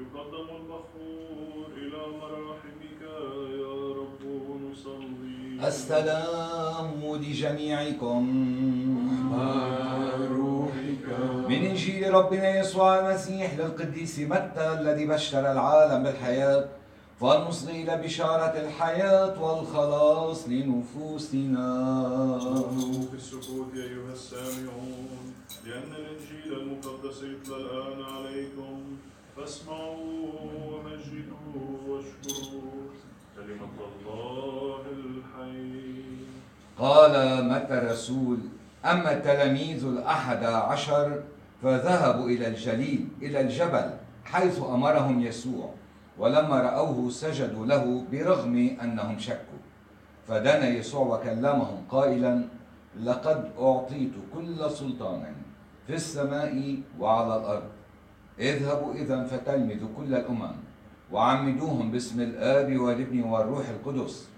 يقدم البخور إلى مراحمك يا رب نصلي. السلام لجميعكم. روحك. من إنجيل ربنا يسوع المسيح للقديس متى الذي بشر العالم بالحياة؟ فنصغي إلى بشارة الحياة والخلاص لنفوسنا. في السكوت أيها السامعون لأن المقدس يتلى الآن عليكم. فاسمعوا ومجدوا واشكروا. كلمة الله الحي. قال متى الرسول؟ أما التلاميذ الأحد عشر فذهبوا إلى الجليل إلى الجبل حيث أمرهم يسوع. ولما رأوه سجدوا له برغم أنهم شكوا. فدنا يسوع وكلمهم قائلا لقد أعطيت كل سلطان. في السماء وعلى الأرض. اذهبوا إذا فتلمذوا كل الأمم وعمدوهم باسم الآب والابن والروح القدس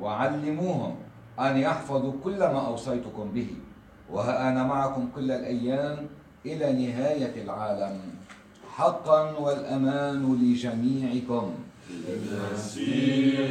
وعلموهم أن يحفظوا كل ما أوصيتكم به وها أنا معكم كل الأيام إلى نهاية العالم. حقا والأمان لجميعكم. المسيح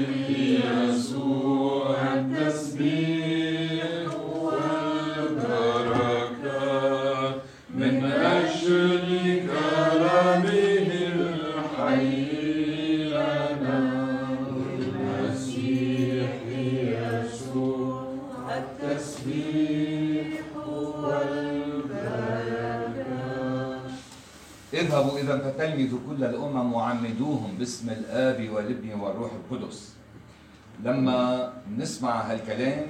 اذهبوا إذا فتلمذوا كل الأمم وعمدوهم باسم الآب والابن والروح القدس. لما نسمع هالكلام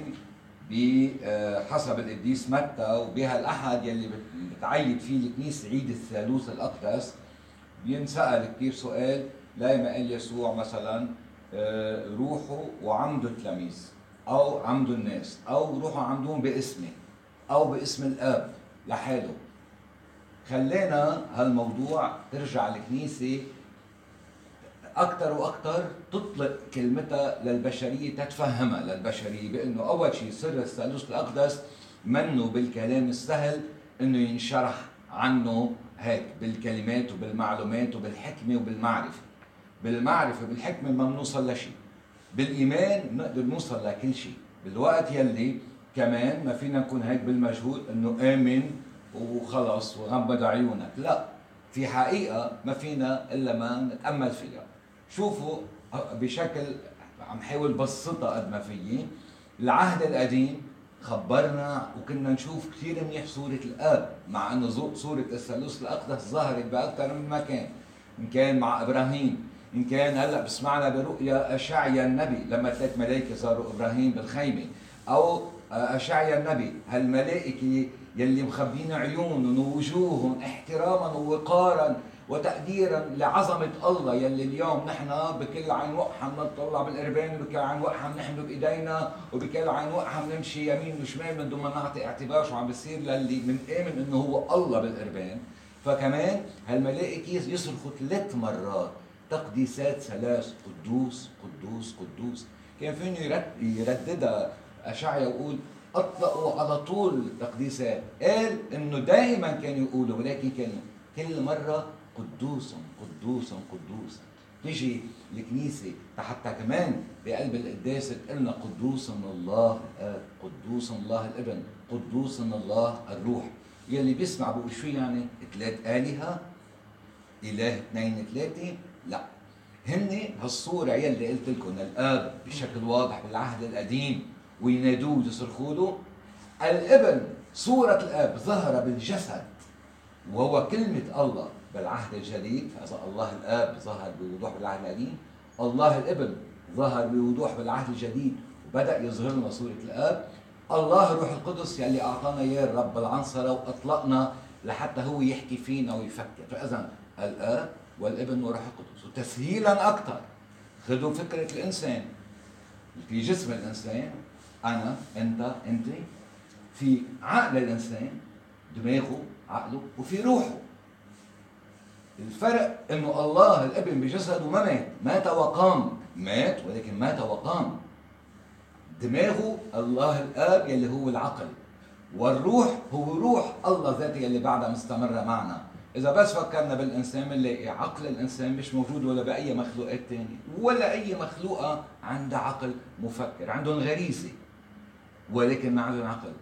بحسب القديس متى وبهالأحد يلي بت- بتعيد فيه الكنيسة عيد الثالوث الأقدس بينسأل كثير سؤال لا ما قال يسوع مثلا آه، روحوا وعمدوا التلاميذ أو عمدوا الناس أو روحوا عمدوهم باسمي أو باسم الآب لحاله. خلينا هالموضوع ترجع الكنيسة أكثر وأكثر تطلق كلمتها للبشرية تتفهمها للبشرية بأنه أول شيء سر الثالوث الأقدس منه بالكلام السهل أنه ينشرح عنه هيك بالكلمات وبالمعلومات وبالحكمة وبالمعرفة. بالمعرفة بالحكمة ما بنوصل لشيء بالإيمان بنقدر نوصل لكل شيء بالوقت يلي كمان ما فينا نكون هيك بالمجهود إنه آمن وخلص وغمض عيونك. لا في حقيقة ما فينا إلا ما نتأمل فيها. شوفوا بشكل عم حاول بسطها قد ما فيي العهد القديم خبرنا وكنا نشوف كثير منيح صورة الآب مع أنه صورة الثالوث الأقدس ظهرت بأكثر من مكان. إن كان مع إبراهيم إن كان هلأ بسمعنا برؤيا أشعيا النبي لما ثلاث ملائكة زاروا إبراهيم بالخيمة. أو أشعيا النبي هالملائكة يلي مخبين عيونهم ووجوههم احتراما ووقارا وتقديرا لعظمة الله يلي اليوم نحن بكل عين وقحة بنطلع بالقربان وبكل عين وقحة بنحمله بإيدينا وبكل عين وقحة بنمشي يمين وشمال من دون ما نعطي اعتبار شو عم بيصير للي من آمن إنه هو الله بالقربان. فكمان هالملائكة يصرخوا ثلاث مرات تقديسات ثلاث قدوس قدوس قدوس؟ كان يرد- يرددها أشعيا ويقول أطلقوا على طول تقديسات قال إنه دائما كانوا يقولوا ولكن كان كل مرة قدوس قدوس قدوس تيجي الكنيسة حتى كمان بقلب القداس تقلنا قدوس الله الآب قدوس الله الإبن قدوس الله الروح. يلي بيسمع بقول شو يعني؟ ثلاث آلهة إله اثنين ثلاثة؟ لا. هن هالصورة يلي قلت لكم الآب بشكل واضح بالعهد القديم. وينادوه ويصرخوا له الابن صورة الآب ظهر بالجسد وهو كلمة الله. بالعهد الجديد فإذا الله الآب ظهر بوضوح بالعهد القديم. الله الابن ظهر بوضوح بالعهد الجديد وبدأ يظهر لنا صورة الآب. الله الروح القدس يلي أعطانا إياه الرب العنصرة وأطلقنا لحتى هو يحكي فينا ويفكر. فإذا الآب والابن والروح القدس. وتسهيلا أكثر خذوا فكرة الإنسان في جسم الإنسان. أنا أنت أنت في عقل الإنسان دماغه عقله وفي روحه. الفرق إنه الله الإبن بجسده ما مات مات وقام مات ولكن مات وقام. دماغه الله الآب يلي هو العقل والروح هو روح الله ذاته يلي بعدها مستمرة معنا. إذا بس فكرنا بالإنسان بنلاقي عقل الإنسان مش موجود ولا بأي مخلوقات تانية ولا أي مخلوقة عندها عقل مفكر عندهم غريزة. ولكن ما عندهم عقل.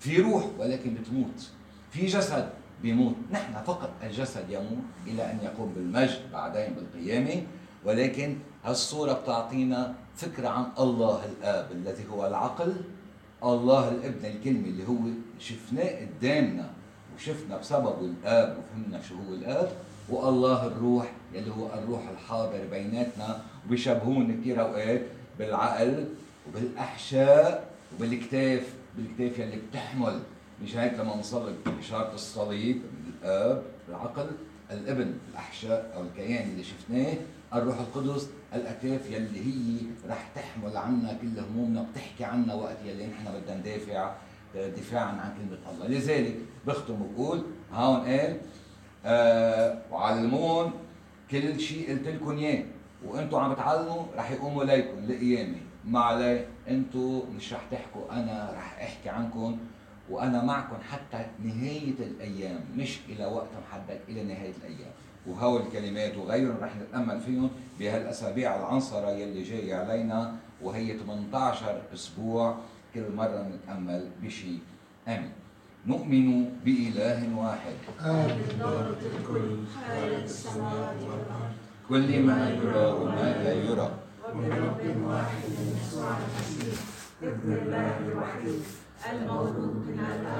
في روح ولكن بتموت. في جسد بيموت. نحن فقط الجسد يموت إلى أن يقوم بالمجد بعدين بالقيامة. ولكن هالصورة بتعطينا فكرة عن الله الآب الذي هو العقل الله الابن الكلمة اللي هو شفناه قدامنا وشفنا بسببه الآب وفهمنا شو هو الآب والله الروح يلي هو الروح الحاضر بيناتنا وبيشبهون كثير أوقات بالعقل وبالأحشاء وبالكتاف بالكتاف يلي بتحمل. مش هيك لما نصلي بإشارة الصليب الآب العقل الابن الأحشاء أو الكيان اللي شفناه الروح القدس الأكتاف يلي هي رح تحمل عنا كل همومنا بتحكي عنا وقت يلي نحن بدنا ندافع دفاعا عن كلمة الله. لذلك بختم بقول هون قال آه وعلمون كل شيء قلت لكم إياه وأنتم عم بتعلموا رح يقوموا ليكم لقيامي ما علي أنتم مش رح تحكوا أنا رح أحكي عنكم وأنا معكم حتى نهاية الأيام مش إلى وقت محدد إلى نهاية الأيام. وهول الكلمات وغيرهم رح نتأمل فيهم بهالأسابيع العنصرة يلي جاية علينا وهي 18 أسبوع كل مرة نتأمل بشيء امين نؤمن بإله واحد. ضابط الكل خالق السماوات والأرض. كل ما يرى وما لا يرى. وبرب واحد يسوع المسيح ابن الله الوحيد المولود من الآب